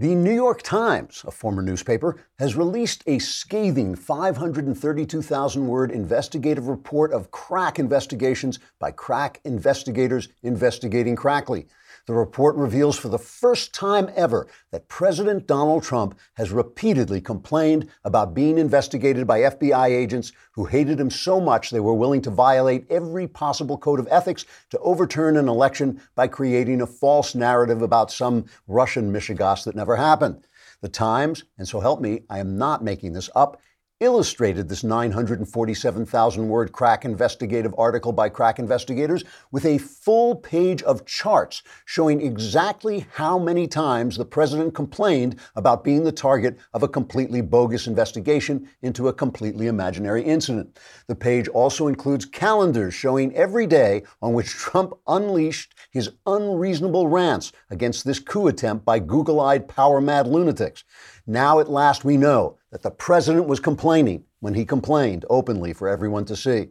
The New York Times, a former newspaper, has released a scathing 532,000 word investigative report of crack investigations by crack investigators investigating crackly. The report reveals for the first time ever that President Donald Trump has repeatedly complained about being investigated by FBI agents who hated him so much they were willing to violate every possible code of ethics to overturn an election by creating a false narrative about some Russian mishegas that never happened. The Times, and so help me, I am not making this up, illustrated this 947,000 word crack investigative article by crack investigators with a full page of charts showing exactly how many times the president complained about being the target of a completely bogus investigation into a completely imaginary incident. The page also includes calendars showing every day on which Trump unleashed his unreasonable rants against this coup attempt by Google eyed power mad lunatics. Now at last we know that the president was complaining when he complained openly for everyone to see.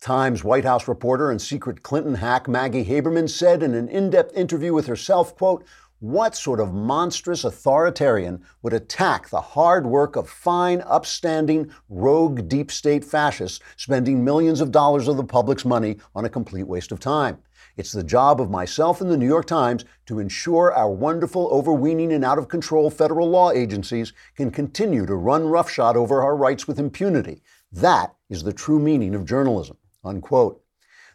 Times White House reporter and secret Clinton hack Maggie Haberman said in an in-depth interview with herself, quote, what sort of monstrous authoritarian would attack the hard work of fine, upstanding, rogue deep state fascists spending millions of dollars of the public's money on a complete waste of time? It's the job of myself and the New York Times to ensure our wonderful, overweening, and out of control federal law agencies can continue to run roughshod over our rights with impunity. That is the true meaning of journalism. Unquote.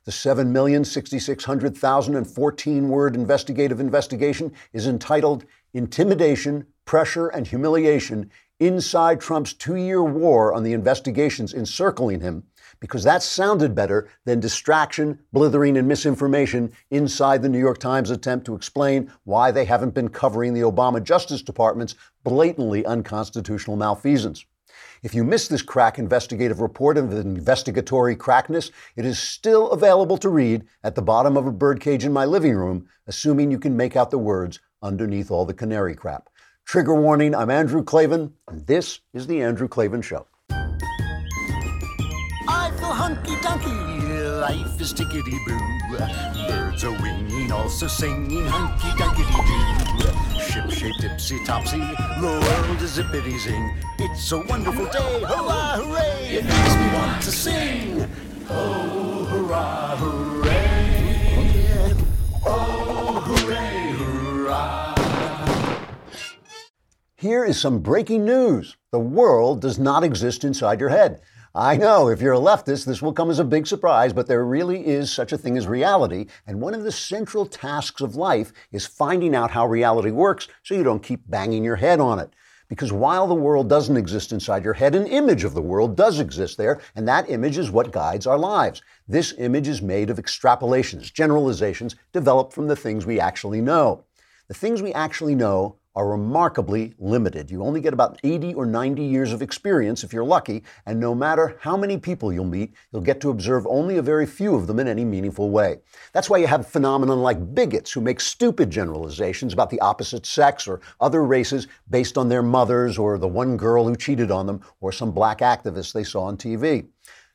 The 7,600,014 word investigative investigation is entitled Intimidation, Pressure, and Humiliation Inside Trump's Two Year War on the Investigations Encircling Him because that sounded better than distraction, blithering, and misinformation inside the New York Times attempt to explain why they haven't been covering the Obama Justice Department's blatantly unconstitutional malfeasance. If you missed this crack investigative report of the investigatory crackness, it is still available to read at the bottom of a birdcage in my living room, assuming you can make out the words underneath all the canary crap. Trigger warning, I'm Andrew Klavan, and this is The Andrew Klavan Show life is tickety boo. Birds are winging, also singing hunky dunky doo. Ship shaped tipsy topsy, the world is zippity zing. It's a wonderful day, hurrah, hooray! It makes me want to sing. Oh, hurrah, hooray! Oh, hooray, hurrah! Here is some breaking news. The world does not exist inside your head. I know if you're a leftist, this will come as a big surprise, but there really is such a thing as reality. And one of the central tasks of life is finding out how reality works so you don't keep banging your head on it. Because while the world doesn't exist inside your head, an image of the world does exist there, and that image is what guides our lives. This image is made of extrapolations, generalizations developed from the things we actually know. The things we actually know are remarkably limited. You only get about 80 or 90 years of experience if you're lucky, and no matter how many people you'll meet, you'll get to observe only a very few of them in any meaningful way. That's why you have phenomenon like bigots who make stupid generalizations about the opposite sex or other races based on their mothers or the one girl who cheated on them or some black activist they saw on TV.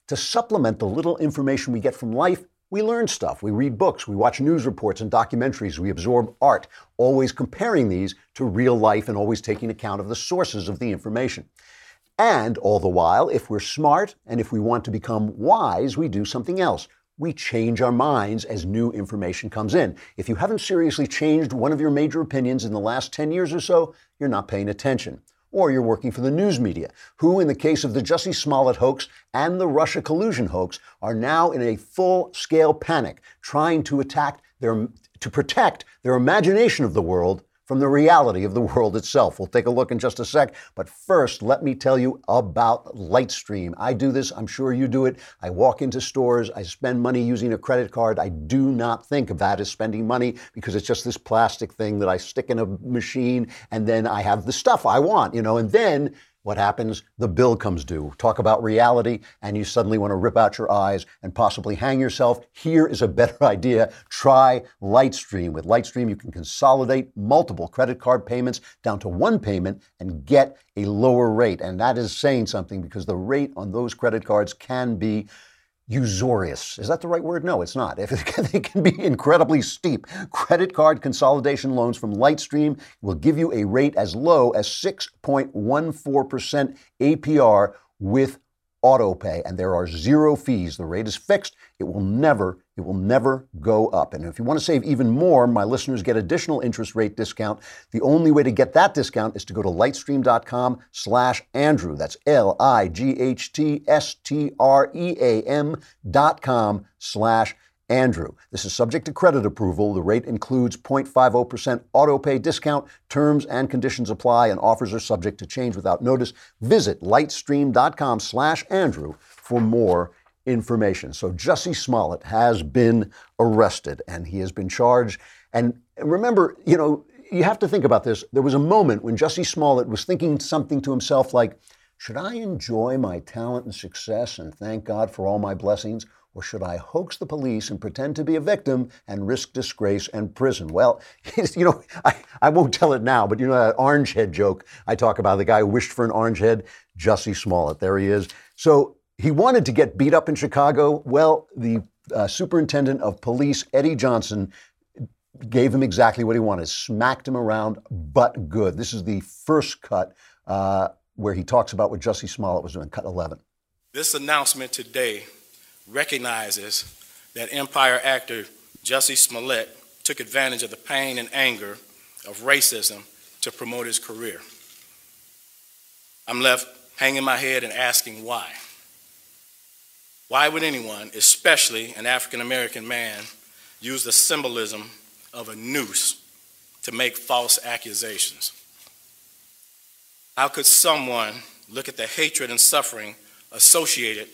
To supplement the little information we get from life, we learn stuff. We read books. We watch news reports and documentaries. We absorb art, always comparing these to real life and always taking account of the sources of the information. And all the while, if we're smart and if we want to become wise, we do something else. We change our minds as new information comes in. If you haven't seriously changed one of your major opinions in the last 10 years or so, you're not paying attention or you're working for the news media, who, in the case of the Jussie Smollett hoax and the Russia collusion hoax, are now in a full scale panic, trying to attack their, to protect their imagination of the world from the reality of the world itself. We'll take a look in just a sec. But first, let me tell you about Lightstream. I do this, I'm sure you do it. I walk into stores, I spend money using a credit card. I do not think of that as spending money because it's just this plastic thing that I stick in a machine and then I have the stuff I want, you know, and then what happens? The bill comes due. Talk about reality, and you suddenly want to rip out your eyes and possibly hang yourself. Here is a better idea. Try Lightstream. With Lightstream, you can consolidate multiple credit card payments down to one payment and get a lower rate. And that is saying something because the rate on those credit cards can be usurious. Is that the right word? No, it's not. If they can be incredibly steep. Credit card consolidation loans from Lightstream will give you a rate as low as 6.14% APR with auto pay and there are zero fees. The rate is fixed. It will never, it will never go up. And if you want to save even more, my listeners get additional interest rate discount. The only way to get that discount is to go to lightstream.com slash Andrew. That's L-I-G-H-T-S-T-R-E-A-M dot com slash Andrew. This is subject to credit approval. The rate includes 0.50% auto pay discount. Terms and conditions apply and offers are subject to change without notice. Visit lightstream.com slash Andrew for more information. So Jussie Smollett has been arrested and he has been charged. And remember, you know, you have to think about this. There was a moment when Jussie Smollett was thinking something to himself like, should I enjoy my talent and success and thank God for all my blessings? Or should I hoax the police and pretend to be a victim and risk disgrace and prison? Well, you know, I, I won't tell it now, but you know that orange head joke I talk about, the guy who wished for an orange head? Jussie Smollett. There he is. So he wanted to get beat up in Chicago. Well, the uh, superintendent of police, Eddie Johnson, gave him exactly what he wanted, smacked him around, but good. This is the first cut uh, where he talks about what Jussie Smollett was doing, cut 11. This announcement today recognizes that Empire actor Jussie Smollett took advantage of the pain and anger of racism to promote his career. I'm left hanging my head and asking why. Why would anyone, especially an African American man, use the symbolism of a noose to make false accusations? How could someone look at the hatred and suffering associated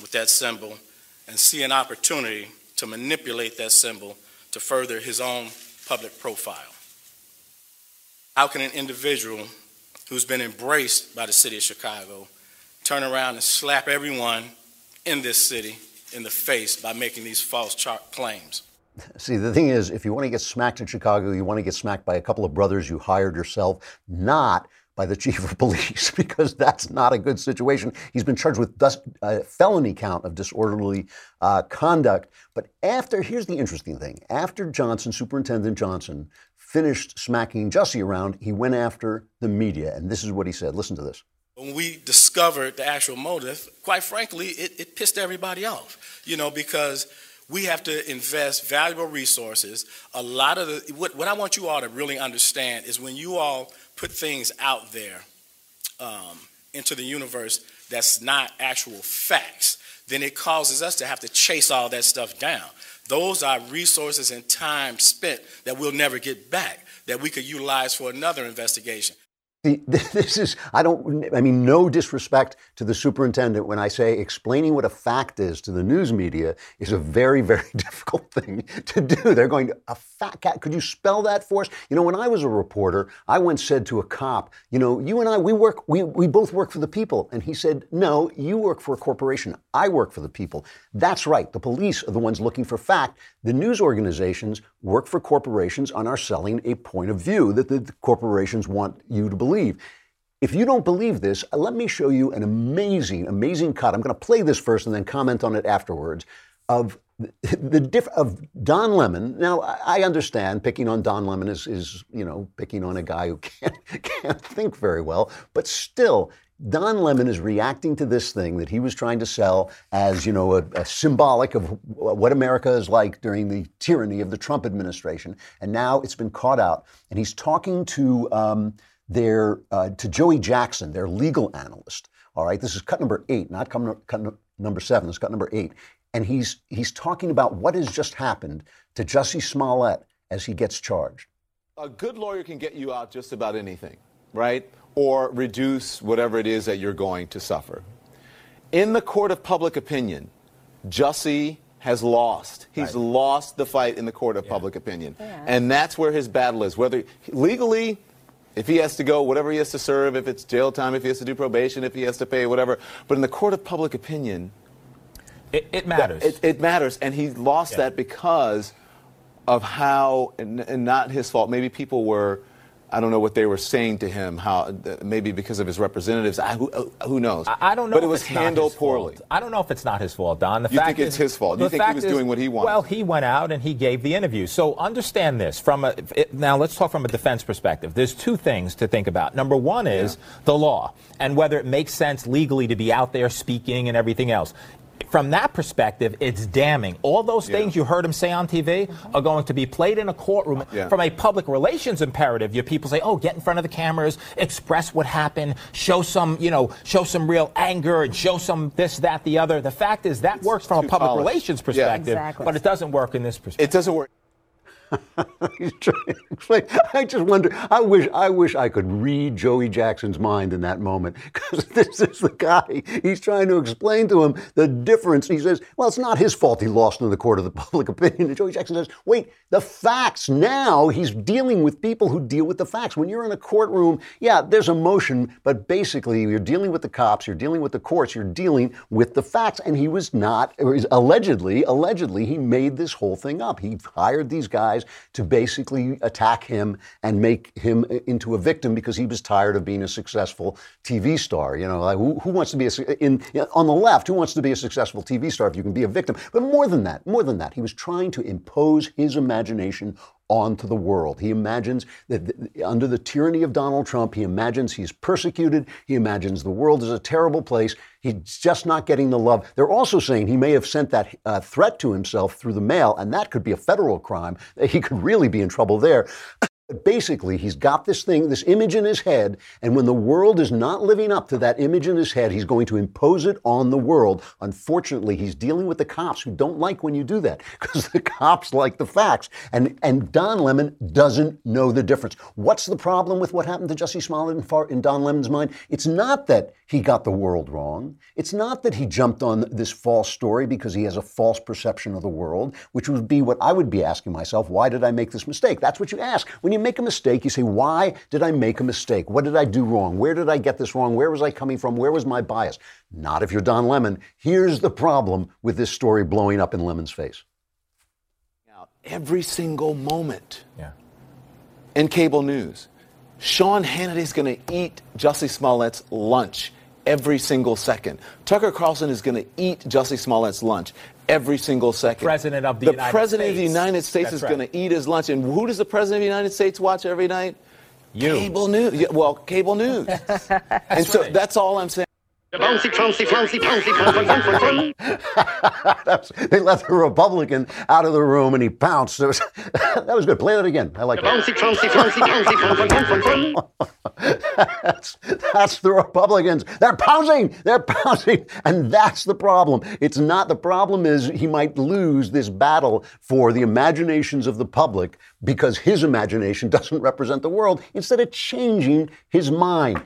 with that symbol and see an opportunity to manipulate that symbol to further his own public profile? How can an individual who's been embraced by the city of Chicago turn around and slap everyone in this city in the face by making these false claims? See, the thing is, if you want to get smacked in Chicago, you want to get smacked by a couple of brothers you hired yourself, not by the chief of police because that's not a good situation. He's been charged with a felony count of disorderly uh, conduct. But after, here's the interesting thing after Johnson, Superintendent Johnson, finished smacking Jussie around, he went after the media. And this is what he said. Listen to this. When we discovered the actual motive, quite frankly, it, it pissed everybody off, you know, because we have to invest valuable resources. A lot of the, what, what I want you all to really understand is when you all put things out there um, into the universe that's not actual facts, then it causes us to have to chase all that stuff down. Those are resources and time spent that we'll never get back, that we could utilize for another investigation. This is, I don't, I mean, no disrespect to the superintendent when I say explaining what a fact is to the news media is a very, very difficult thing to do. They're going, a could you spell that for us? You know, when I was a reporter, I once said to a cop, you know, you and I, we work, we, we both work for the people. And he said, no, you work for a corporation. I work for the people. That's right. The police are the ones looking for fact. The news organizations work for corporations and are selling a point of view that the corporations want you to believe. If you don't believe this, uh, let me show you an amazing, amazing cut. I'm going to play this first and then comment on it afterwards of the diff of Don Lemon. Now, I understand picking on Don Lemon is, is you know, picking on a guy who can't, can't think very well, but still, Don Lemon is reacting to this thing that he was trying to sell as, you know, a, a, symbolic of what America is like during the tyranny of the Trump administration. And now it's been caught out. And he's talking to um, their uh, to Joey Jackson, their legal analyst. All right, this is cut number eight, not cut number seven. This is cut number eight, and he's he's talking about what has just happened to Jussie Smollett as he gets charged. A good lawyer can get you out just about anything, right? or reduce whatever it is that you're going to suffer. In the court of public opinion, Jussie has lost. He's right. lost the fight in the court of yeah. public opinion. Yeah. And that's where his battle is. Whether legally, if he has to go, whatever he has to serve, if it's jail time, if he has to do probation, if he has to pay, whatever. But in the court of public opinion, it, it matters. It, it, matters. And he lost yeah. that because of how, and, and not his fault, maybe people were I don't know what they were saying to him. How maybe because of his representatives. I, who, uh, who knows? I, I don't know. But if it was handled poorly. fault. I don't know if it's not his fault, Don. The You fact think it's is- his fault? You think he was is- doing what he wanted? Well, he went out and he gave the interview. So understand this from a it, now. Let's talk from a defense perspective. There's two things to think about. Number one is the law and whether it makes sense legally to be out there speaking and everything else. From that perspective, it's damning. All those Yeah. things you heard him say on TV are going to be played in a courtroom. Yeah. From a public relations imperative, your people say, "Oh, get in front of the cameras, express what happened, show some, you know, show some real anger, and show some this, that, the other." The fact is that works from a public polished. relations Yeah. perspective, Exactly. but it doesn't work in this perspective. It doesn't work. He's trying to explain. I just wonder. I wish. I wish I could read Joey Jackson's mind in that moment because this is the guy. He's trying to explain to him the difference. He says, "Well, it's not his fault. He lost in the court of the public opinion." And Joey Jackson says, "Wait, the facts. Now he's dealing with people who deal with the facts. When you're in a courtroom, yeah, there's emotion, but basically you're dealing with the cops. You're dealing with the courts. You're dealing with the facts." And he was not. He's allegedly, allegedly, he made this whole thing up. He hired these guys to basically attack him and make him into a victim because he was tired of being a successful TV star. You know, like who, who wants to be a, in on the left? Who wants to be a successful TV star if you can be a victim? But more than that, more than that, he was trying to impose his imagination onto the world. He imagines that th- under the tyranny of Donald Trump, he imagines he's persecuted. He imagines the world is a terrible place. He's just not getting the love. They're also saying he may have sent that uh, threat to himself through the mail, and that could be a federal crime. He could really be in trouble there. Basically, he's got this thing, this image in his head, and when the world is not living up to that image in his head, he's going to impose it on the world. Unfortunately, he's dealing with the cops who don't like when you do that because the cops like the facts. And, and Don Lemon doesn't know the difference. What's the problem with what happened to Jussie Smollett in, far, in Don Lemon's mind? It's not that he got the world wrong. It's not that he jumped on this false story because he has a false perception of the world, which would be what I would be asking myself why did I make this mistake? That's what you ask. When you make a mistake, you say, why did I make a mistake? What did I do wrong? Where did I get this wrong? Where was I coming from? Where was my bias? Not if you're Don Lemon. Here's the problem with this story blowing up in Lemon's face. every single moment Yeah. in cable news. Sean Hannity is going to eat Jussie Smollett's lunch every single second. Tucker Carlson is going to eat Jussie Smollett's lunch every single second. President of the the United president of the United States That's is right. going to eat his lunch, and who does the president of the United States watch every night? You. Cable news. Well, cable news. and so right. that's all I'm saying. Bouncy, flouncy, flouncy, pouncy, flouncy, That's, they let the Republican out of the room and he pounced. Was, that was good. Play that again. I like that. bouncy, flouncy, flouncy, pouncy, flouncy. That's, that's the Republicans. They're pouncing. They're pouncing. And that's the problem. It's not the problem is he might lose this battle for the imaginations of the public because his imagination doesn't represent the world instead of changing his mind.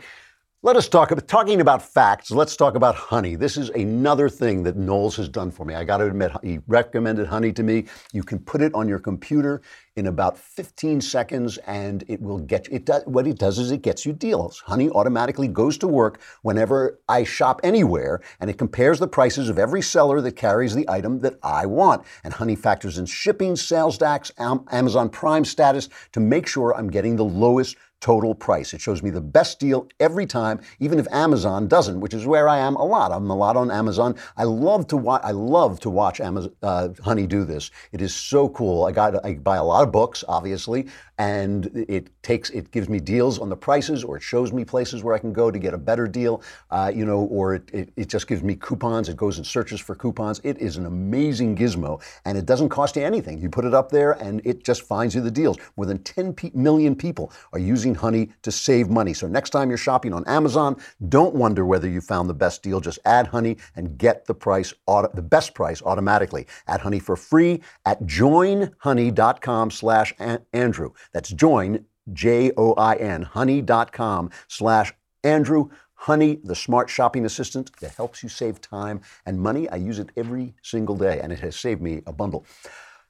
Let us talk about talking about facts. Let's talk about honey. This is another thing that Knowles has done for me. I got to admit, he recommended honey to me. You can put it on your computer in about 15 seconds, and it will get. It does, what it does is it gets you deals. Honey automatically goes to work whenever I shop anywhere, and it compares the prices of every seller that carries the item that I want. And Honey factors in shipping, sales tax, Amazon Prime status to make sure I'm getting the lowest total price. It shows me the best deal every time, even if Amazon doesn't, which is where I am a lot. I'm a lot on Amazon. I love to watch. I love to watch Amazon, uh, Honey do this. It is so cool. I got. I buy a lot of books, obviously, and it takes. It gives me deals on the prices, or it shows me places where I can go to get a better deal. Uh, you know, or it, it, it just gives me coupons. It goes and searches for coupons. It is an amazing gizmo, and it doesn't cost you anything. You put it up there, and it just finds you the deals. More than 10 pe- million people are using Honey to save money. So next time you're shopping on Amazon, don't wonder whether you found the best deal. Just add Honey and get the price, auto, the best price automatically. Add Honey for free at joinhoney.com slash Andrew. That's join, J-O-I-N, honey.com slash Andrew. Honey, the smart shopping assistant that helps you save time and money. I use it every single day, and it has saved me a bundle.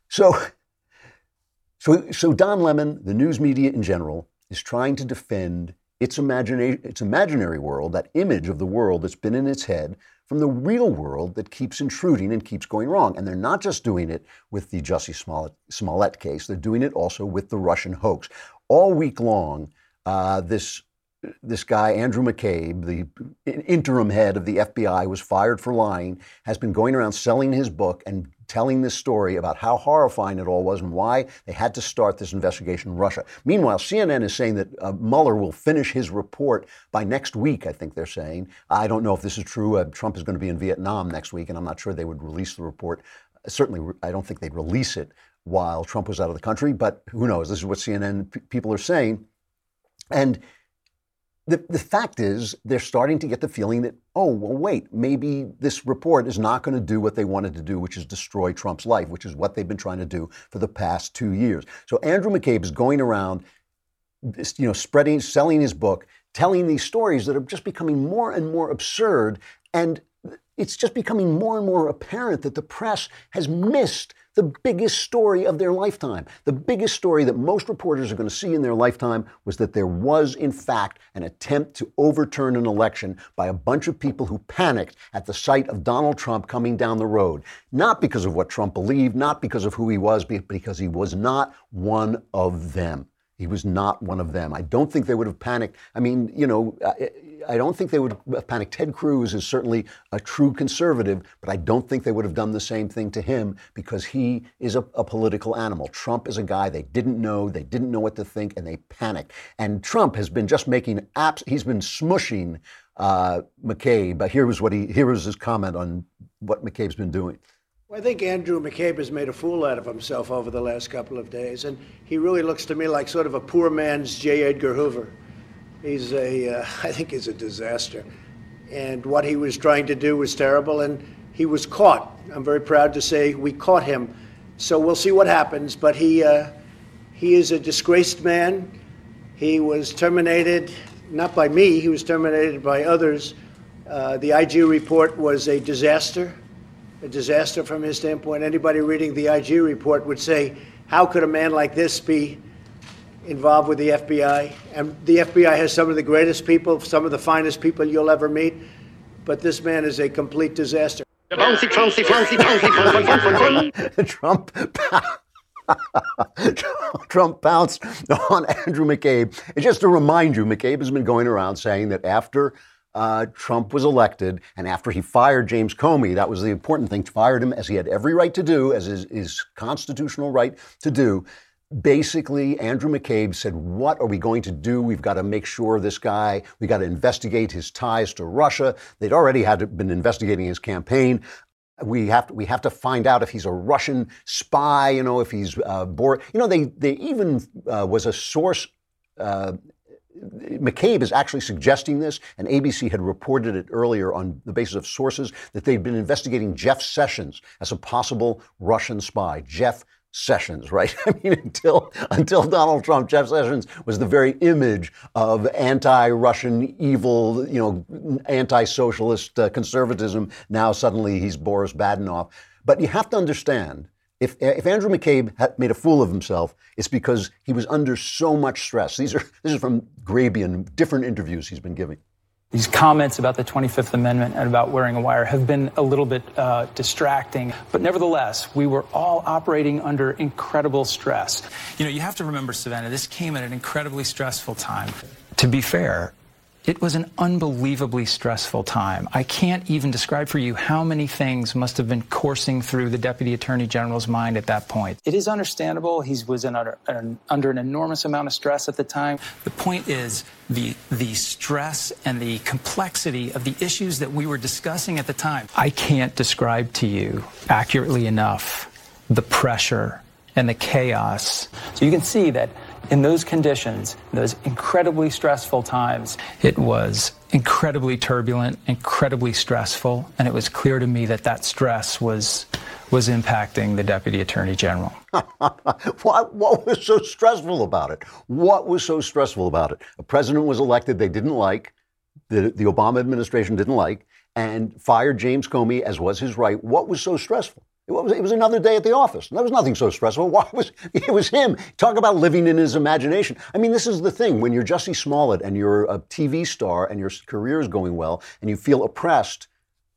So, so, so Don Lemon, the news media in general, is trying to defend its, imagina- its imaginary world, that image of the world that's been in its head, from the real world that keeps intruding and keeps going wrong. And they're not just doing it with the Jussie Smollett, Smollett case, they're doing it also with the Russian hoax. All week long, uh, this this guy Andrew McCabe, the interim head of the FBI, was fired for lying. Has been going around selling his book and telling this story about how horrifying it all was and why they had to start this investigation in Russia. Meanwhile, CNN is saying that uh, Mueller will finish his report by next week. I think they're saying. I don't know if this is true. Uh, Trump is going to be in Vietnam next week, and I'm not sure they would release the report. Certainly, I don't think they'd release it while Trump was out of the country. But who knows? This is what CNN p- people are saying, and the, the fact is, they're starting to get the feeling that, oh, well, wait, maybe this report is not going to do what they wanted to do, which is destroy Trump's life, which is what they've been trying to do for the past two years. So Andrew McCabe is going around, you know, spreading, selling his book, telling these stories that are just becoming more and more absurd. And it's just becoming more and more apparent that the press has missed the biggest story of their lifetime. The biggest story that most reporters are going to see in their lifetime was that there was, in fact, an attempt to overturn an election by a bunch of people who panicked at the sight of Donald Trump coming down the road. Not because of what Trump believed, not because of who he was, but because he was not one of them. He was not one of them. I don't think they would have panicked. I mean, you know, I, I don't think they would have panicked. Ted Cruz is certainly a true conservative, but I don't think they would have done the same thing to him because he is a, a political animal. Trump is a guy they didn't know, they didn't know what to think, and they panicked. And Trump has been just making apps. He's been smushing uh, McCabe. But here was what he. Here was his comment on what McCabe's been doing. Well, I think Andrew McCabe has made a fool out of himself over the last couple of days, and he really looks to me like sort of a poor man's J. Edgar Hoover. He's a, uh, I think he's a disaster. And what he was trying to do was terrible, and he was caught. I'm very proud to say we caught him. So we'll see what happens, but he, uh, he is a disgraced man. He was terminated, not by me, he was terminated by others. Uh, the IG report was a disaster a disaster from his standpoint. Anybody reading the IG report would say, how could a man like this be involved with the FBI? And the FBI has some of the greatest people, some of the finest people you'll ever meet, but this man is a complete disaster. Trump, Trump pounced on Andrew McCabe. And just to remind you, McCabe has been going around saying that after uh, Trump was elected, and after he fired James Comey, that was the important thing, fired him as he had every right to do, as his, his constitutional right to do. Basically, Andrew McCabe said, What are we going to do? We've got to make sure this guy, we got to investigate his ties to Russia. They'd already had been investigating his campaign. We have to, we have to find out if he's a Russian spy, you know, if he's uh. You know, they, they even uh, was a source uh, McCabe is actually suggesting this, and ABC had reported it earlier on the basis of sources that they'd been investigating Jeff Sessions as a possible Russian spy. Jeff Sessions, right? I mean, until until Donald Trump, Jeff Sessions was the very image of anti-Russian evil, you know, anti-socialist uh, conservatism. Now suddenly he's Boris Badenov. But you have to understand if, if Andrew McCabe had made a fool of himself, it's because he was under so much stress. These are this is from Grabien, different interviews he's been giving. These comments about the 25th Amendment and about wearing a wire have been a little bit uh, distracting, but nevertheless, we were all operating under incredible stress. You know, you have to remember, Savannah, this came at an incredibly stressful time. To be fair, it was an unbelievably stressful time. I can't even describe for you how many things must have been coursing through the Deputy Attorney General's mind at that point. It is understandable. He was under, an, under an enormous amount of stress at the time. The point is the, the stress and the complexity of the issues that we were discussing at the time. I can't describe to you accurately enough the pressure and the chaos. So you can see that in those conditions, those incredibly stressful times, it was incredibly turbulent, incredibly stressful, and it was clear to me that that stress was was impacting the deputy attorney general. what, what was so stressful about it? What was so stressful about it? A president was elected they didn't like, the, the Obama administration didn't like, and fired James Comey, as was his right. What was so stressful? It was, it was another day at the office. There was nothing so stressful. Why was it was him? Talk about living in his imagination. I mean, this is the thing. When you're Jussie Smollett and you're a TV star and your career is going well and you feel oppressed,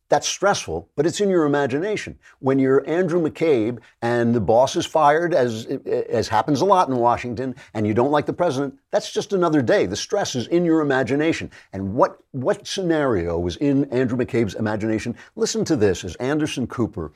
that's stressful, but it's in your imagination. When you're Andrew McCabe and the boss is fired, as, as happens a lot in Washington, and you don't like the president, that's just another day. The stress is in your imagination. And what, what scenario was in Andrew McCabe's imagination? Listen to this as Anderson Cooper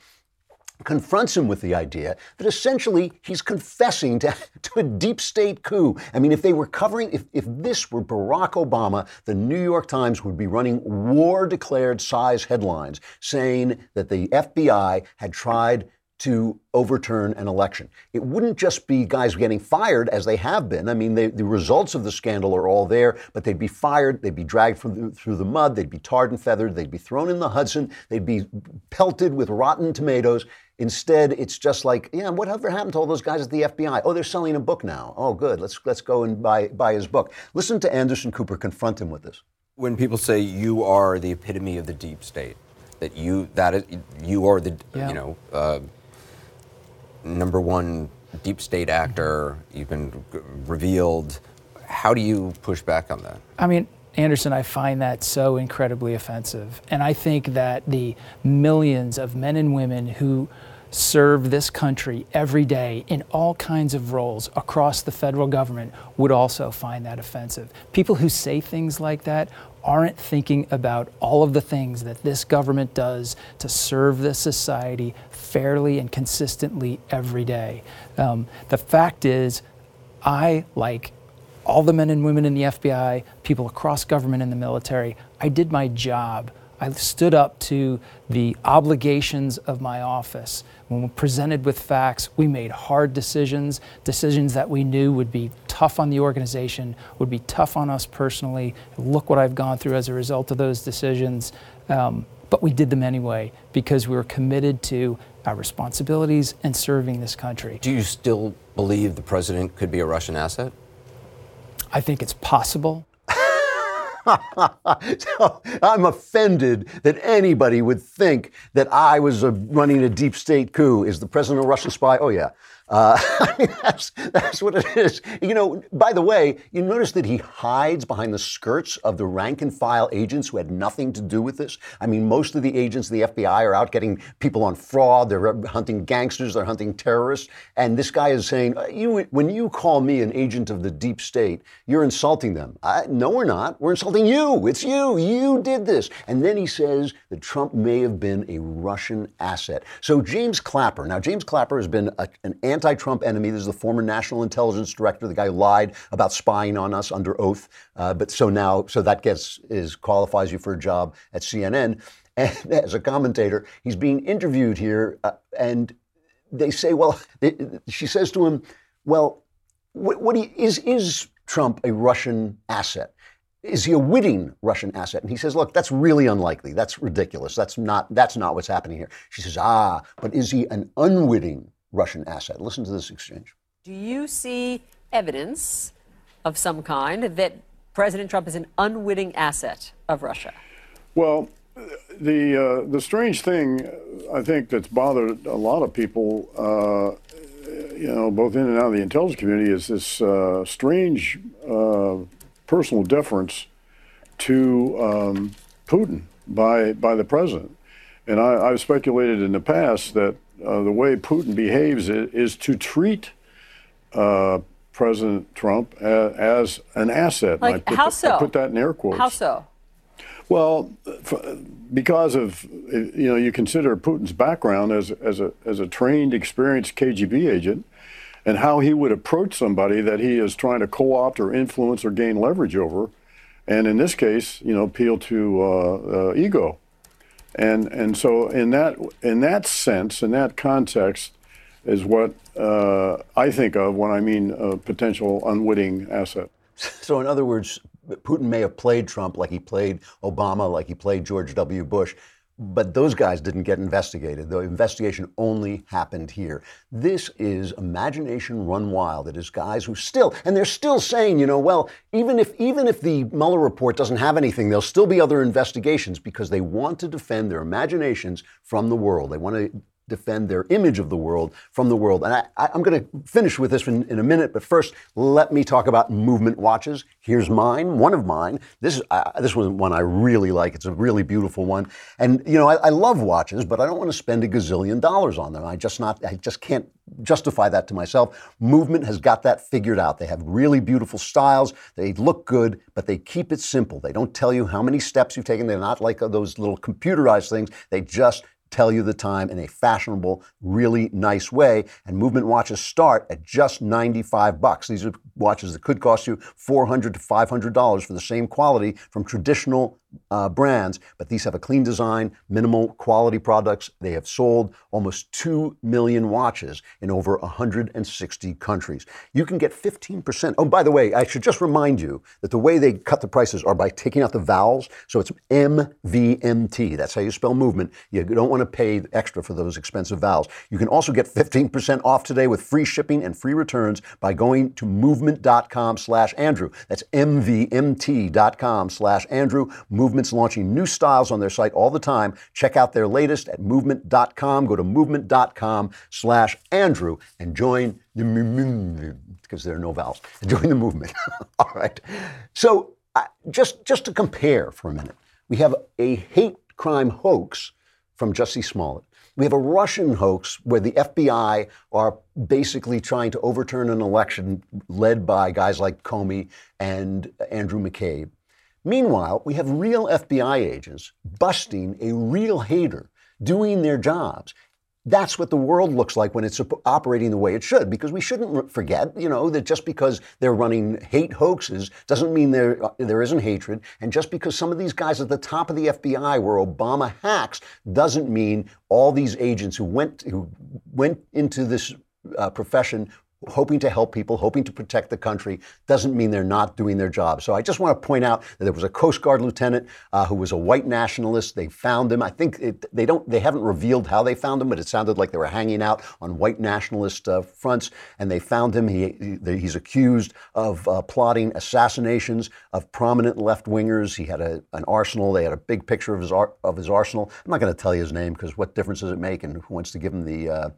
confronts him with the idea that essentially he's confessing to, to a deep state coup. I mean, if they were covering, if, if this were Barack Obama, the New York Times would be running war declared size headlines saying that the FBI had tried to overturn an election. It wouldn't just be guys getting fired as they have been. I mean, they, the results of the scandal are all there, but they'd be fired, they'd be dragged the, through the mud, they'd be tarred and feathered, they'd be thrown in the Hudson, they'd be pelted with rotten tomatoes. Instead, it's just like, yeah, whatever happened to all those guys at the FBI? Oh, they're selling a book now. Oh, good. Let's let's go and buy buy his book. Listen to Anderson Cooper confront him with this. When people say you are the epitome of the deep state, that you that is, you are the yeah. you know uh, number one deep state actor. You've been revealed. How do you push back on that? I mean, Anderson, I find that so incredibly offensive. And I think that the millions of men and women who serve this country every day in all kinds of roles across the federal government would also find that offensive. People who say things like that aren't thinking about all of the things that this government does to serve this society fairly and consistently every day. Um, the fact is, I, like all the men and women in the FBI, people across government and the military, I did my job. I stood up to the obligations of my office. When we're presented with facts, we made hard decisions, decisions that we knew would be tough on the organization, would be tough on us personally. Look what I've gone through as a result of those decisions. Um, but we did them anyway because we were committed to our responsibilities and serving this country. Do you still believe the president could be a Russian asset? I think it's possible. so I'm offended that anybody would think that I was a, running a deep state coup. Is the president a Russian spy? Oh, yeah. Uh, I mean, that's, that's what it is. You know, by the way, you notice that he hides behind the skirts of the rank and file agents who had nothing to do with this. I mean, most of the agents of the FBI are out getting people on fraud. They're hunting gangsters. They're hunting terrorists. And this guy is saying, uh, you, when you call me an agent of the deep state, you're insulting them. I, no, we're not. We're insulting you. It's you. You did this. And then he says that Trump may have been a Russian asset. So James Clapper, now James Clapper has been a, an anti Trump enemy. This is the former national intelligence director, the guy who lied about spying on us under oath. Uh, but so now, so that gets is qualifies you for a job at CNN. And as a commentator, he's being interviewed here, uh, and they say, well, they, she says to him, well, what, what is is Trump a Russian asset? is he a witting Russian asset? And he says, look, that's really unlikely. That's ridiculous. That's not, that's not what's happening here. She says, ah, but is he an unwitting Russian asset? Listen to this exchange. Do you see evidence of some kind that President Trump is an unwitting asset of Russia? Well, the uh, the strange thing I think that's bothered a lot of people, uh, you know, both in and out of the intelligence community, is this uh, strange uh, personal deference to um, Putin by by the president. And I, have speculated in the past that uh, the way Putin behaves is, is to treat uh, President Trump as, as, an asset. Like, how that, so? I put that in air quotes. How so? Well, because of you know you consider Putin's background as as a as a trained, experienced KGB agent, and how he would approach somebody that he is trying to co-opt or influence or gain leverage over, and in this case, you know, appeal to uh, uh, ego, and and so in that in that sense, in that context, is what uh, I think of when I mean a potential unwitting asset. So, in other words, Putin may have played Trump like he played Obama, like he played George W. Bush, but those guys didn't get investigated. The investigation only happened here. This is imagination run wild. It is guys who still, and they're still saying, you know, well, even if even if the Mueller report doesn't have anything, there'll still be other investigations because they want to defend their imaginations from the world. They want to defend their image of the world from the world. And I, am going to finish with this in, in, a minute, but first, let me talk about movement watches. Here's mine, one of mine. This is uh, this was one I really like. It's a really beautiful one, and you know I, I love watches, but I don't want to spend a gazillion dollars on them. I just not I just can't justify that to myself. Movement has got that figured out. They have really beautiful styles. They look good, but they keep it simple. They don't tell you how many steps you've taken. They're not like those little computerized things. They just tell you the time in a fashionable, really nice way. And movement watches start at just 95 bucks. These are watches that could cost you 400 to 500 dollars for the same quality from traditional uh, brands, but these have a clean design, minimal quality products. They have sold almost 2 million watches in over 160 countries. You can get 15%. Oh, by the way, I should just remind you that the way they cut the prices are by taking out the vowels. So it's MVMT. That's how you spell movement. You don't want to pay extra for those expensive vowels. You can also get 15% off today with free shipping and free returns by going to movement.com slash Andrew. That's MVMT.com slash Andrew. Movement's launching new styles on their site all the time. Check out their latest at movement.com. Go to movement.com slash Andrew and join the movement because there are no vowels. Join the movement. all right. So uh, just, just to compare for a minute, we have a hate crime hoax from Jussie Smollett. We have a Russian hoax where the FBI are basically trying to overturn an election led by guys like Comey and Andrew McCabe. Meanwhile, we have real FBI agents busting a real hater, doing their jobs. That's what the world looks like when it's operating the way it should, because we shouldn't forget, you know, that just because they're running hate hoaxes doesn't mean there, uh, there isn't hatred. And just because some of these guys at the top of the FBI were Obama hacks doesn't mean all these agents who went, who went into this uh, profession hoping to help people, hoping to protect the country, doesn't mean they're not doing their job. So I just want to point out that there was a Coast Guard lieutenant uh, who was a white nationalist. They found him. I think it, they don't. They haven't revealed how they found him, but it sounded like they were hanging out on white nationalist uh, fronts, and they found him. He, he he's accused of uh, plotting assassinations of prominent left wingers. He had a, an arsenal. They had a big picture of his ar- of his arsenal. I'm not going to tell you his name because what difference does it make? And who wants to give him the uh,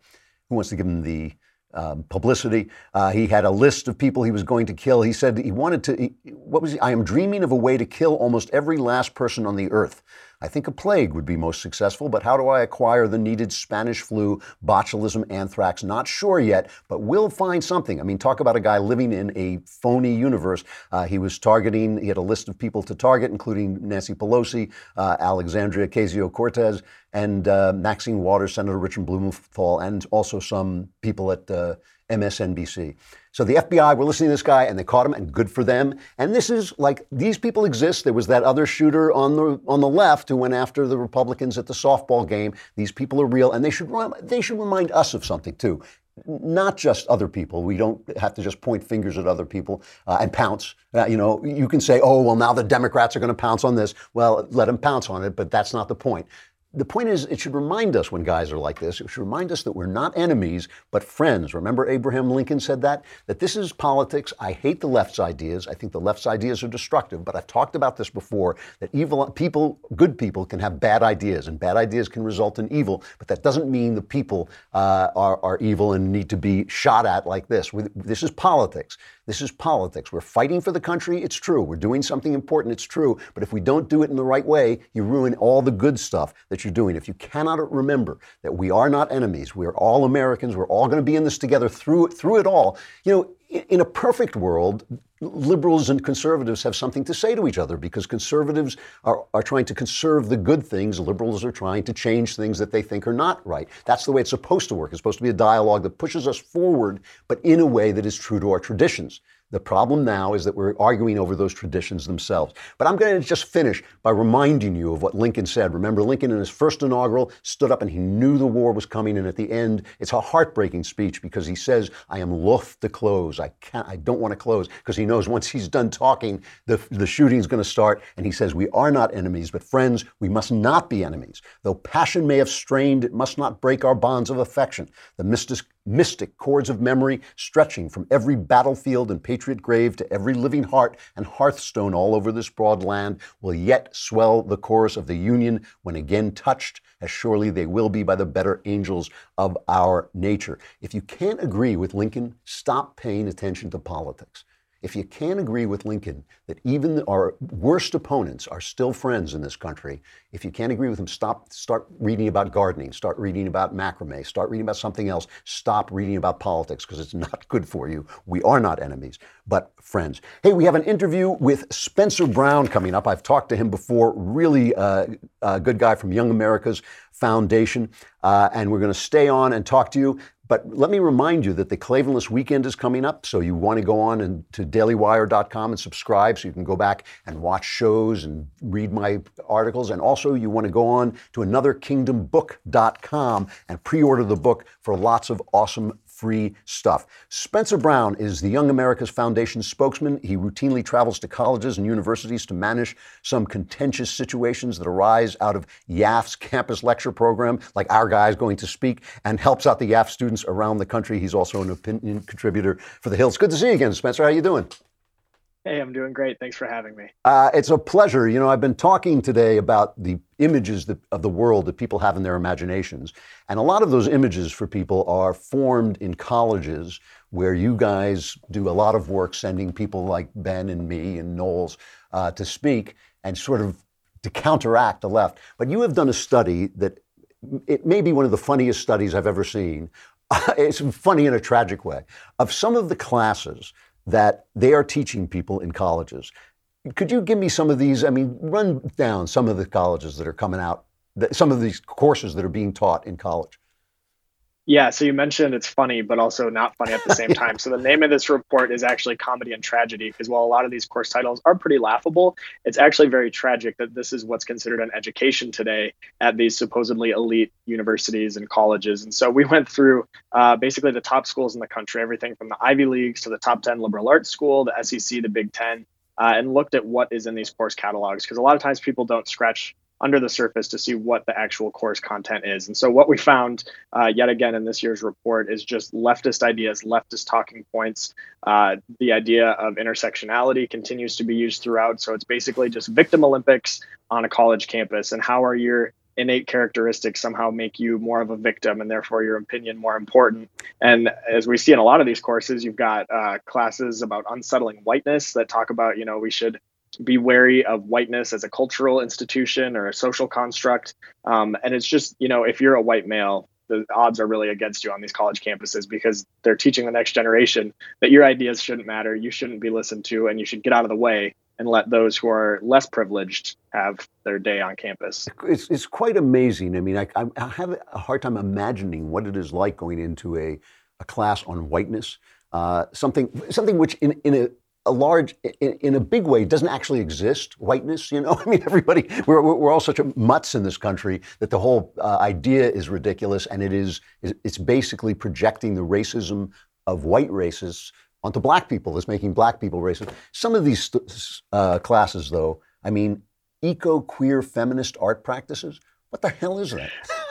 who wants to give him the um, publicity. Uh, he had a list of people he was going to kill. He said he wanted to, he, what was he? I am dreaming of a way to kill almost every last person on the earth. I think a plague would be most successful, but how do I acquire the needed Spanish flu, botulism, anthrax? Not sure yet, but we'll find something. I mean, talk about a guy living in a phony universe. Uh, he was targeting, he had a list of people to target, including Nancy Pelosi, uh, Alexandria Ocasio Cortez, and uh, Maxine Waters, Senator Richard Blumenthal, and also some people at uh, MSNBC. So the FBI were listening to this guy and they caught him and good for them. And this is like these people exist. There was that other shooter on the on the left who went after the Republicans at the softball game. These people are real and they should they should remind us of something too. Not just other people. We don't have to just point fingers at other people uh, and pounce. Uh, you know, you can say, "Oh, well, now the Democrats are going to pounce on this." Well, let them pounce on it, but that's not the point the point is, it should remind us when guys are like this, it should remind us that we're not enemies, but friends. Remember Abraham Lincoln said that? That this is politics. I hate the left's ideas. I think the left's ideas are destructive, but I've talked about this before that evil people, good people, can have bad ideas, and bad ideas can result in evil, but that doesn't mean the people uh, are, are evil and need to be shot at like this. This is politics. This is politics. We're fighting for the country, it's true. We're doing something important, it's true. But if we don't do it in the right way, you ruin all the good stuff that you're doing. If you cannot remember that we are not enemies, we're all Americans, we're all going to be in this together through, through it all, you know, in a perfect world, liberals and conservatives have something to say to each other because conservatives are, are trying to conserve the good things. Liberals are trying to change things that they think are not right. That's the way it's supposed to work. It's supposed to be a dialogue that pushes us forward, but in a way that is true to our traditions. The problem now is that we're arguing over those traditions themselves. But I'm going to just finish by reminding you of what Lincoln said. Remember, Lincoln in his first inaugural stood up and he knew the war was coming. And at the end, it's a heartbreaking speech because he says, I am loath to close. I can't, I don't want to close because he knows once he's done talking, the, the shooting's going to start. And he says, We are not enemies, but friends, we must not be enemies. Though passion may have strained, it must not break our bonds of affection. The mystic, mystic chords of memory stretching from every battlefield and patriot grave to every living heart and hearthstone all over this broad land will yet swell the chorus of the Union when again touched, as surely they will be by the better angels of our nature. If you can't agree with Lincoln, stop paying attention to politics. If you can't agree with Lincoln that even our worst opponents are still friends in this country, if you can't agree with him, stop, start reading about gardening, start reading about macrame, start reading about something else, stop reading about politics because it's not good for you. We are not enemies, but friends. Hey, we have an interview with Spencer Brown coming up. I've talked to him before, really uh, a good guy from Young America's Foundation, uh, and we're going to stay on and talk to you. But let me remind you that the Klavanless weekend is coming up, so you want to go on and to dailywire.com and subscribe so you can go back and watch shows and read my articles. And also, you want to go on to anotherkingdombook.com and pre order the book for lots of awesome free stuff. Spencer Brown is the Young America's Foundation spokesman. He routinely travels to colleges and universities to manage some contentious situations that arise out of YAF's campus lecture program, like our guys going to speak, and helps out the YAF students around the country. He's also an opinion contributor for The Hill. It's good to see you again, Spencer. How are you doing? Hey, I'm doing great. Thanks for having me. Uh, it's a pleasure. You know, I've been talking today about the images that, of the world that people have in their imaginations. And a lot of those images for people are formed in colleges where you guys do a lot of work sending people like Ben and me and Knowles uh, to speak and sort of to counteract the left. But you have done a study that it may be one of the funniest studies I've ever seen. it's funny in a tragic way of some of the classes that they are teaching people in colleges. Could you give me some of these? I mean, run down some of the colleges that are coming out, some of these courses that are being taught in college. Yeah, so you mentioned it's funny, but also not funny at the same time. So the name of this report is actually Comedy and Tragedy, because while a lot of these course titles are pretty laughable, it's actually very tragic that this is what's considered an education today at these supposedly elite universities and colleges. And so we went through uh, basically the top schools in the country, everything from the Ivy Leagues to the top 10 liberal arts school, the SEC, the Big Ten, uh, and looked at what is in these course catalogs, because a lot of times people don't scratch under the surface to see what the actual course content is. And so, what we found uh, yet again in this year's report is just leftist ideas, leftist talking points. Uh, the idea of intersectionality continues to be used throughout. So, it's basically just victim Olympics on a college campus. And how are your innate characteristics somehow make you more of a victim and therefore your opinion more important. And as we see in a lot of these courses, you've got uh, classes about unsettling whiteness that talk about, you know, we should be wary of whiteness as a cultural institution or a social construct. Um, and it's just, you know, if you're a white male, the odds are really against you on these college campuses because they're teaching the next generation that your ideas shouldn't matter, you shouldn't be listened to, and you should get out of the way and let those who are less privileged have their day on campus. It's, it's quite amazing. I mean, I, I have a hard time imagining what it is like going into a, a class on whiteness. Uh, something something which in, in a a large, in, a big way, doesn't actually exist. Whiteness, you know, I mean, everybody, we're, we're all such a mutts in this country that the whole uh, idea is ridiculous, and it is, it's basically projecting the racism of white racists onto black people. It's making black people racist. Some of these uh, classes, though, I mean, eco queer feminist art practices. What the hell is that?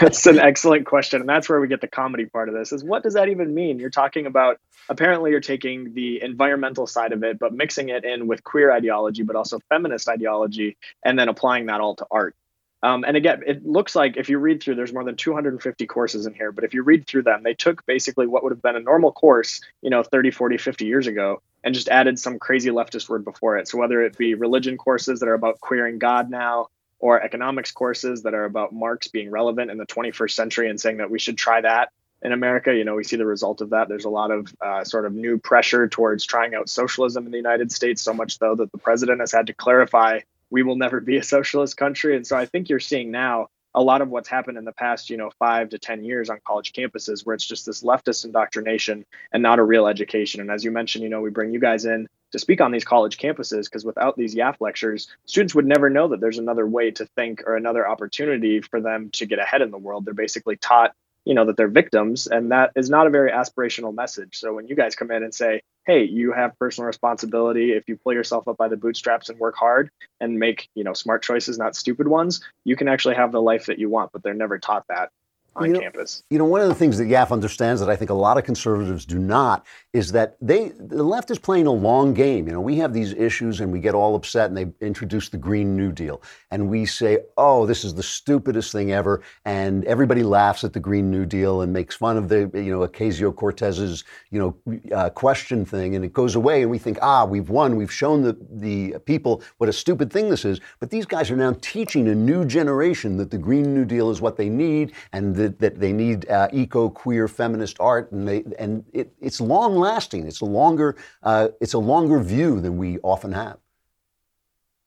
that's an excellent question and that's where we get the comedy part of this is what does that even mean? You're talking about apparently you're taking the environmental side of it but mixing it in with queer ideology but also feminist ideology and then applying that all to art. Um, and again it looks like if you read through there's more than 250 courses in here but if you read through them they took basically what would have been a normal course you know 30 40 50 years ago and just added some crazy leftist word before it. So whether it be religion courses that are about queering god now or economics courses that are about Marx being relevant in the 21st century and saying that we should try that in America. You know, we see the result of that. There's a lot of uh, sort of new pressure towards trying out socialism in the United States, so much though that the president has had to clarify we will never be a socialist country. And so I think you're seeing now a lot of what's happened in the past, you know, five to 10 years on college campuses where it's just this leftist indoctrination and not a real education. And as you mentioned, you know, we bring you guys in to speak on these college campuses because without these YAF lectures, students would never know that there's another way to think or another opportunity for them to get ahead in the world. They're basically taught, you know, that they're victims, and that is not a very aspirational message. So when you guys come in and say, "Hey, you have personal responsibility. If you pull yourself up by the bootstraps and work hard and make, you know, smart choices, not stupid ones, you can actually have the life that you want." But they're never taught that. On you know, campus. You know, one of the things that YAF understands that I think a lot of conservatives do not is that they the left is playing a long game. You know, we have these issues and we get all upset and they introduce the Green New Deal and we say, "Oh, this is the stupidest thing ever," and everybody laughs at the Green New Deal and makes fun of the you know Ocasio Cortez's you know uh, question thing, and it goes away and we think, "Ah, we've won. We've shown the the people what a stupid thing this is." But these guys are now teaching a new generation that the Green New Deal is what they need and that, that they need uh, eco queer feminist art and they and it, it's long lasting. It's a longer uh, it's a longer view than we often have.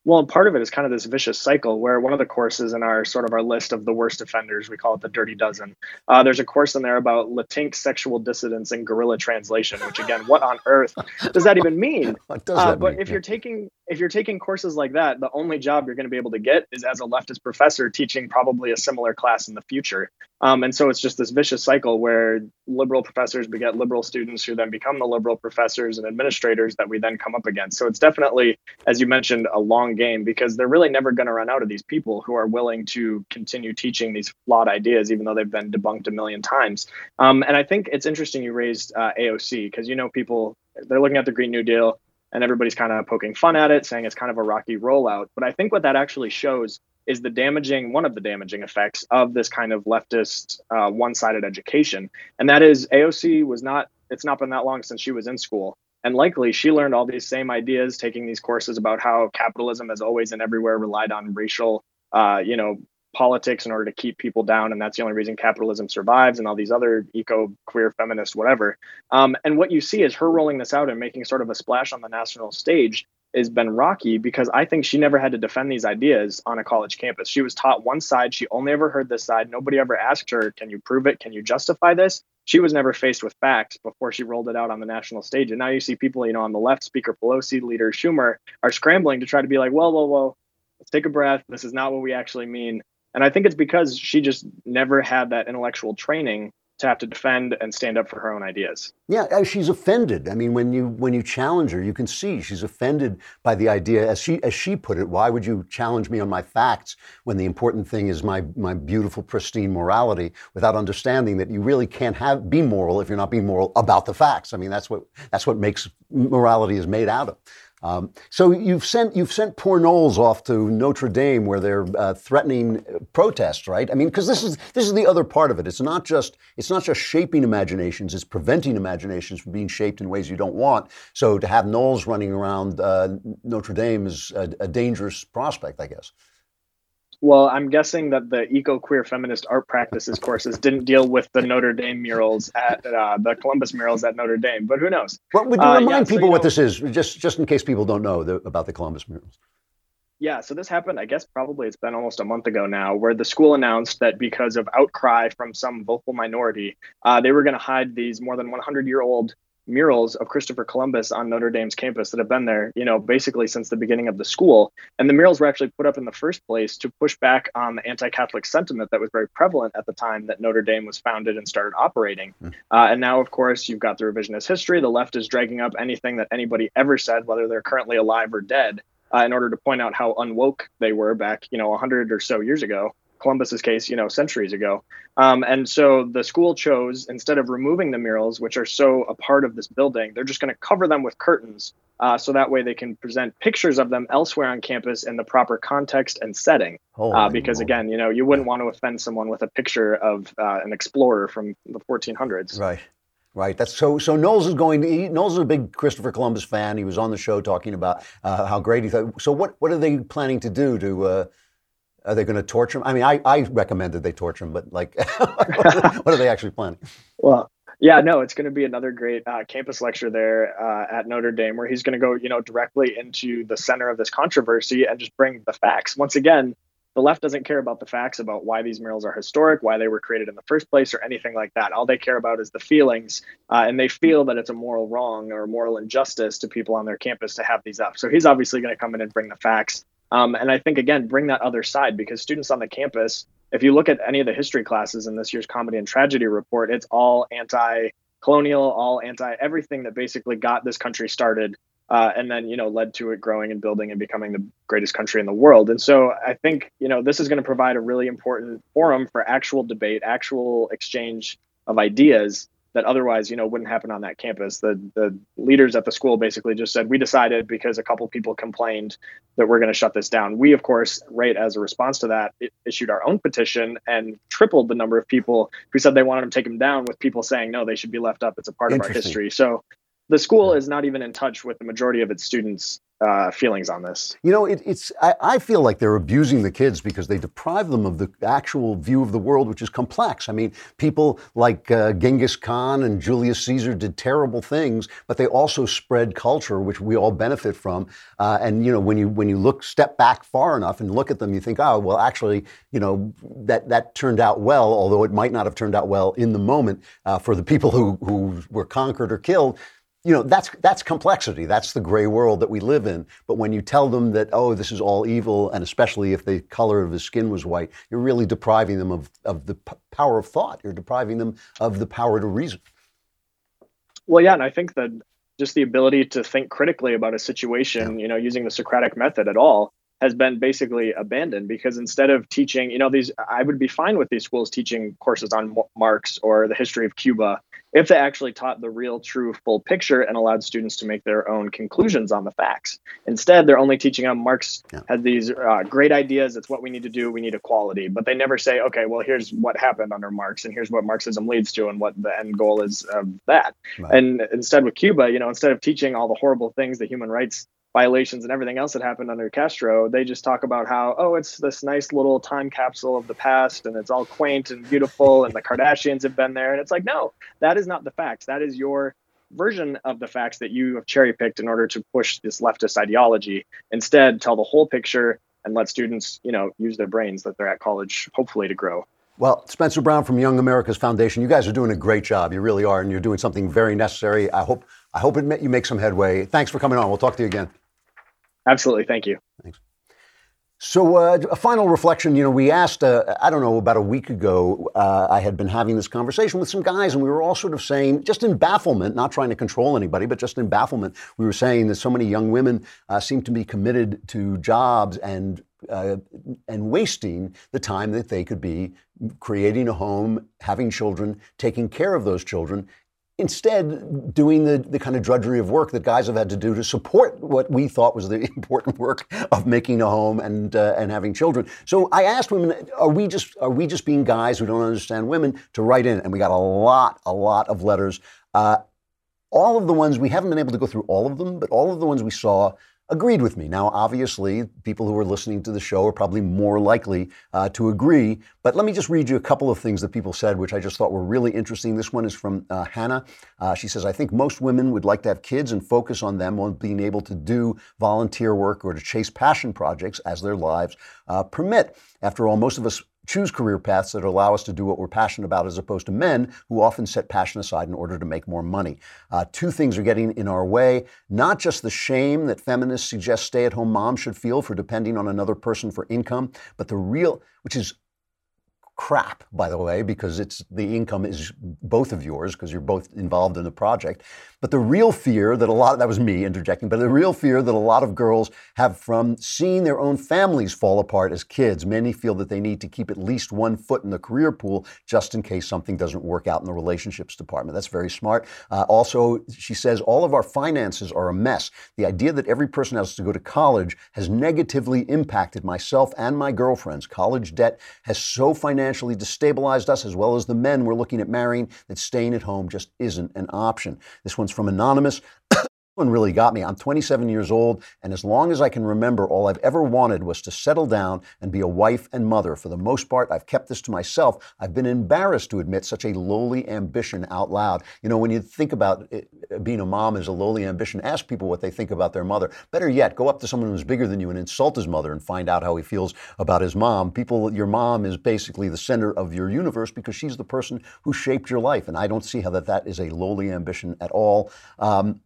Well, and part of it is kind of this vicious cycle where one of the courses in our sort of our list of the worst offenders, we call it the Dirty Dozen. Uh, there's a course in there about Latinx sexual dissidence and guerrilla translation, which again, what on earth does that even mean? What does Uh, but mean? if you're taking if you're taking courses like that, the only job you're going to be able to get is as a leftist professor teaching probably a similar class in the future. Um, and so it's just this vicious cycle where liberal professors beget liberal students who then become the liberal professors and administrators that we then come up against. So it's definitely, as you mentioned, a long game because they're really never going to run out of these people who are willing to continue teaching these flawed ideas, even though they've been debunked a million times. Um, and I think it's interesting you raised uh, AOC because you know people they're looking at the Green New Deal and everybody's kind of poking fun at it, saying it's kind of a rocky rollout. But I think what that actually shows is the damaging, one of the damaging effects of this kind of leftist, uh, one-sided education, and that is AOC was not. It's not been that long since she was in school, and likely she learned all these same ideas, taking these courses about how capitalism has always and everywhere relied on racial, uh, you know, politics in order to keep people down, and that's the only reason capitalism survives, and all these other eco, queer, feminist, whatever. Um, and what you see is her rolling this out and making sort of a splash on the national stage has been rocky because I think she never had to defend these ideas on a college campus. She was taught one side. She only ever heard this side. Nobody ever asked her, Can you prove it? Can you justify this? She was never faced with facts before she rolled it out on the national stage. And now you see people, you know, on the left, Speaker Pelosi, Leader Schumer, are scrambling to try to be like, Whoa, whoa, whoa, let's take a breath. This is not what we actually mean. And I think it's because she just never had that intellectual training to have to defend and stand up for her own ideas. Yeah, uh, she's offended. I mean, when you when you challenge her, you can see she's offended by the idea. As she as she put it, why would you challenge me on my facts when the important thing is my my beautiful, pristine morality? Without understanding that you really can't have be moral if you're not being moral about the facts. I mean, that's what that's what makes morality is made out of. Um, so you've sent you've sent poor Knowles off to Notre Dame where they're uh, threatening uh, protests, right? I mean, because this is this is the other part of it. It's not just it's not just shaping imaginations; it's preventing imaginations from being shaped in ways you don't want. So to have Knowles running around uh, Notre Dame is a, a dangerous prospect, I guess. Well, I'm guessing that the eco queer feminist art practices courses didn't deal with the Notre Dame murals at uh, the Columbus murals at Notre Dame, but who knows? What would you Uh, remind yeah, so, people you what know- this is, just just in case people don't know the, about the Columbus murals? Yeah, so this happened, I guess probably it's been almost a month ago now, where the school announced that because of outcry from some vocal minority, uh, they were going to hide these more than 100 year old murals of Christopher Columbus on Notre Dame's campus that have been there, you know, basically since the beginning of the school. And the murals were actually put up in the first place to push back on the anti Catholic sentiment that was very prevalent at the time that Notre Dame was founded and started operating. Uh, and now, of course, you've got the revisionist history. The left is dragging up anything that anybody ever said, whether they're currently alive or dead uh, in order to point out how unwoke they were back, you know, 100 or so years ago. Columbus's case, you know, centuries ago. Um, and so the school chose, instead of removing the murals, which are so a part of this building, they're just going to cover them with curtains. Uh, so that way they can present pictures of them elsewhere on campus in the proper context and setting. Uh, because moly. again, you know, you wouldn't want to offend someone with a picture of uh, an explorer from the 1400s. Right. Right. That's so. So Knowles is going to. He, Knowles is a big Christopher Columbus fan. He was on the show talking about uh, how great he thought. So what? What are they planning to do? To uh, are they going to torture him? I mean, I, I recommended they torture him, but like, what are they actually planning? Well, yeah, no, it's going to be another great uh, campus lecture there uh, at Notre Dame, where he's going to go, you know, directly into the center of this controversy and just bring the facts. Once again, the left doesn't care about the facts about why these murals are historic, why they were created in the first place, or anything like that. All they care about is the feelings, uh, and they feel that it's a moral wrong or moral injustice to people on their campus to have these up. So he's obviously going to come in and bring the facts. Um, and I think, again, bring that other side because students on the campus, if you look at any of the history classes in this year's comedy and tragedy report, it's all anti colonial, all anti everything that basically got this country started. uh, and then you know led to it growing and building and becoming the greatest country in the world. And so I think you know this is going to provide a really important forum for actual debate, actual exchange of ideas that otherwise you know wouldn't happen on that campus. The the leaders at the school basically just said we decided because a couple people complained that we're going to shut this down. We of course right as a response to that issued our own petition and tripled the number of people who said they wanted to take them down with people saying no they should be left up. It's a part of our history. So the school is not even in touch with the majority of its students uh, feelings on this. You know, it, it's I, I, feel like they're abusing the kids because they deprive them of the actual view of the world, which is complex. I mean, people like uh, Genghis Khan and Julius Caesar did terrible things, but they also spread culture, which we all benefit from. Uh, and you know, when you when you look step back far enough and look at them, you think, oh, well, actually, you know, that that turned out well, although it might not have turned out well in the moment uh, for the people who who were conquered or killed you know that's that's complexity. That's the gray world that we live in. But when you tell them that oh this is all evil and especially if the color of his skin was white you're really depriving them of, of the p- power of thought. You're depriving them of the power to reason. Well yeah and i think that just the ability to think critically about a situation yeah. you know using the socratic method at all has been basically abandoned because instead of teaching, you know, these, I would be fine with these schools teaching courses on Marx or the history of Cuba if they actually taught the real, true, full picture and allowed students to make their own conclusions on the facts. Instead, they're only teaching them Marx yeah. has these uh, great ideas. It's what we need to do. We need equality. But they never say, okay, well, here's what happened under Marx and here's what Marxism leads to and what the end goal is of that. Right. And instead, with Cuba, you know, instead of teaching all the horrible things that human rights violations and everything else that happened under Castro, they just talk about how, oh, it's this nice little time capsule of the past and it's all quaint and beautiful and the Kardashians have been there. And it's like, no, that is not the facts. That is your version of the facts that you have cherry picked in order to push this leftist ideology. Instead, tell the whole picture and let students, you know, use their brains that they're at college, hopefully to grow. Well, Spencer Brown from Young America's Foundation, you guys are doing a great job. You really are, and you're doing something very necessary. I hope I hope it you make some headway. Thanks for coming on. We'll talk to you again. Absolutely. Thank you. Thanks. So, uh, a final reflection. You know, we asked, uh, I don't know, about a week ago, uh, I had been having this conversation with some guys, and we were all sort of saying, just in bafflement, not trying to control anybody, but just in bafflement, we were saying that so many young women uh, seem to be committed to jobs and uh, and wasting the time that they could be creating a home, having children, taking care of those children, instead doing the, the kind of drudgery of work that guys have had to do to support what we thought was the important work of making a home and uh, and having children. So I asked women, are we just are we just being guys who don't understand women to write in? And we got a lot, a lot of letters. Uh, all of the ones we haven't been able to go through all of them, but all of the ones we saw agreed with me. Now, obviously, people who are listening to the show are probably more likely uh, to agree, but let me just read you a couple of things that people said, which I just thought were really interesting. This one is from uh, Hannah. Uh, she says, I think most women would like to have kids and focus on them on being able to do volunteer work or to chase passion projects as their lives uh, permit. After all, most of us choose career paths that allow us to do what we're passionate about as opposed to men who often set passion aside in order to make more money. Uh, two things are getting in our way not just the shame that feminists suggest stay at home moms should feel for depending on another person for income, but the real, which is crap, by the way, because it's the income is both of yours because you're both involved in the project. But the real fear that a lot, of, that was me interjecting, but the real fear that a lot of girls have from seeing their own families fall apart as kids. Many feel that they need to keep at least one foot in the career pool just in case something doesn't work out in the relationships department. That's very smart. Uh, also, she says all of our finances are a mess. The idea that every person has to go to college has negatively impacted myself and my girlfriends. College debt has so financially destabilized us as well as the men we're looking at marrying that staying at home just isn't an option. This one's from Anonymous. One really got me. I'm 27 years old, and as long as I can remember, all I've ever wanted was to settle down and be a wife and mother. For the most part, I've kept this to myself. I've been embarrassed to admit such a lowly ambition out loud. You know, when you think about it, being a mom as a lowly ambition, ask people what they think about their mother. Better yet, go up to someone who's bigger than you and insult his mother and find out how he feels about his mom. People, your mom is basically the center of your universe because she's the person who shaped your life, and I don't see how that that is a lowly ambition at all. Um,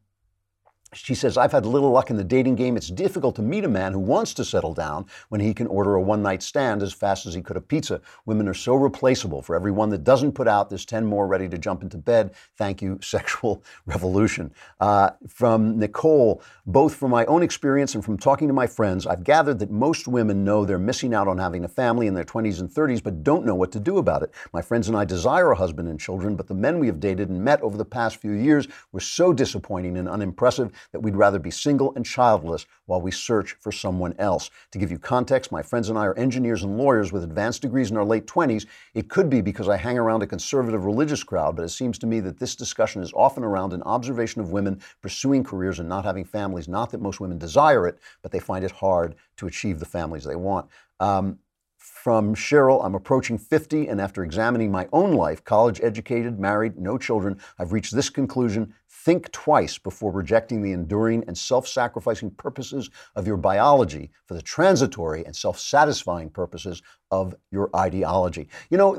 She says, I've had little luck in the dating game. It's difficult to meet a man who wants to settle down when he can order a one night stand as fast as he could a pizza. Women are so replaceable. For every one that doesn't put out, there's 10 more ready to jump into bed. Thank you, sexual revolution. Uh, from Nicole, both from my own experience and from talking to my friends, I've gathered that most women know they're missing out on having a family in their 20s and 30s, but don't know what to do about it. My friends and I desire a husband and children, but the men we have dated and met over the past few years were so disappointing and unimpressive that we'd rather be single and childless while we search for someone else. To give you context, my friends and I are engineers and lawyers with advanced degrees in our late 20s. It could be because I hang around a conservative religious crowd, but it seems to me that this discussion is often around an observation of women pursuing careers and not having families. Not that most women desire it, but they find it hard to achieve the families they want. Um, from Cheryl, I'm approaching 50, and after examining my own life, college educated, married, no children, I've reached this conclusion think twice before rejecting the enduring and self sacrificing purposes of your biology for the transitory and self satisfying purposes of your ideology. You know,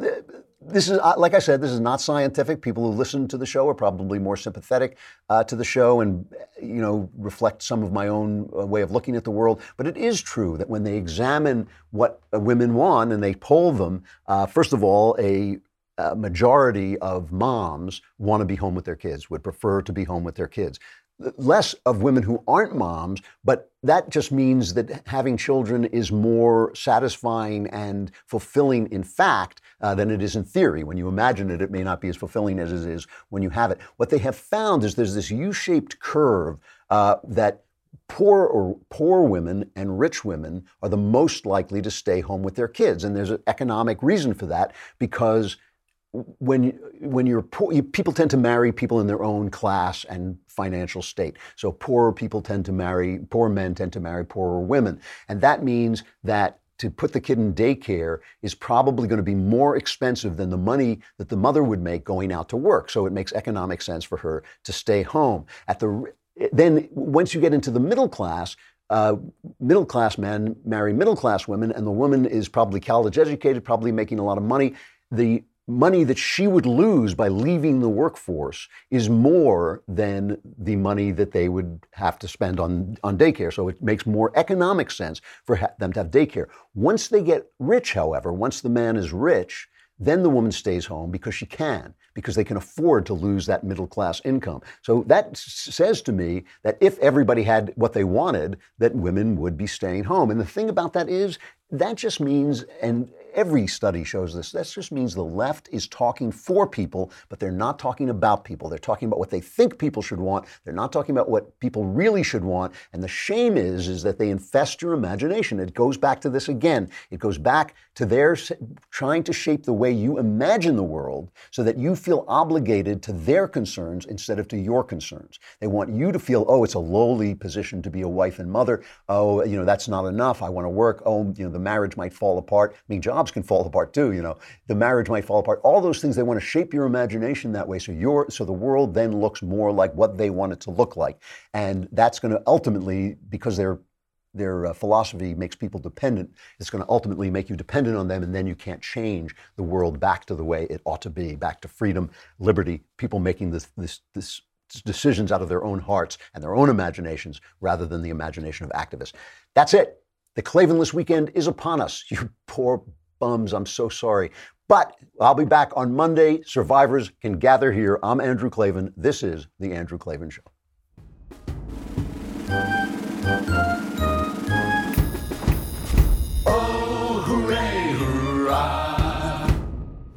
this is, like I said, this is not scientific. People who listen to the show are probably more sympathetic uh, to the show and, you know, reflect some of my own uh, way of looking at the world. But it is true that when they examine what uh, women want and they poll them, uh, first of all, a a majority of moms want to be home with their kids, would prefer to be home with their kids less of women who aren't moms, but that just means that having children is more satisfying and fulfilling in fact uh, than it is in theory. When you imagine it, it may not be as fulfilling as it is when you have it. What they have found is there's this U-shaped curve uh, that poor or poor women and rich women are the most likely to stay home with their kids, and there's an economic reason for that because when when you're poor, you, people tend to marry people in their own class and financial state. So poorer people tend to marry poor men tend to marry poorer women, and that means that to put the kid in daycare is probably going to be more expensive than the money that the mother would make going out to work. So it makes economic sense for her to stay home. At the then once you get into the middle class, uh, middle class men marry middle class women, and the woman is probably college educated, probably making a lot of money. The money that she would lose by leaving the workforce is more than the money that they would have to spend on, on daycare. So it makes more economic sense for ha- them to have daycare. Once they get rich, however, once the man is rich, then the woman stays home because she can, because they can afford to lose that middle class income. So that s- says to me that if everybody had what they wanted, that women would be staying home. And the thing about that is, that just means, and every study shows this, that just means the left is talking for people, but they're not talking about people. They're talking about what they think people should want. They're not talking about what people really should want. And the shame is, is that they infest your imagination. It goes back to this again. It goes back to their trying to shape the way you imagine the world so that you feel obligated to their concerns instead of to your concerns. They want you to feel, oh, it's a lowly position to be a wife and mother. Oh, you know, that's not enough. I want to work. Oh, you know, the marriage might fall apart. I mean, jobs can fall apart too. You know, the marriage might fall apart. All those things they want to shape your imagination that way, so your so the world then looks more like what they want it to look like, and that's going to ultimately because their their uh, philosophy makes people dependent. It's going to ultimately make you dependent on them, and then you can't change the world back to the way it ought to be, back to freedom, liberty, people making this this this decisions out of their own hearts and their own imaginations rather than the imagination of activists. That's it. The Klavanless weekend is upon us. You poor bums, I'm so sorry. But I'll be back on Monday. Survivors can gather here. I'm Andrew Klavan. This is The Andrew Klavan Show.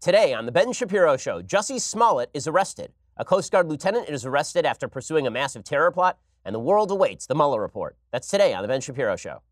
Today on The Ben Shapiro Show, Jussie Smollett is arrested. A Coast Guard lieutenant is arrested after pursuing a massive terror plot, and the world awaits the Mueller report. That's today on The Ben Shapiro Show.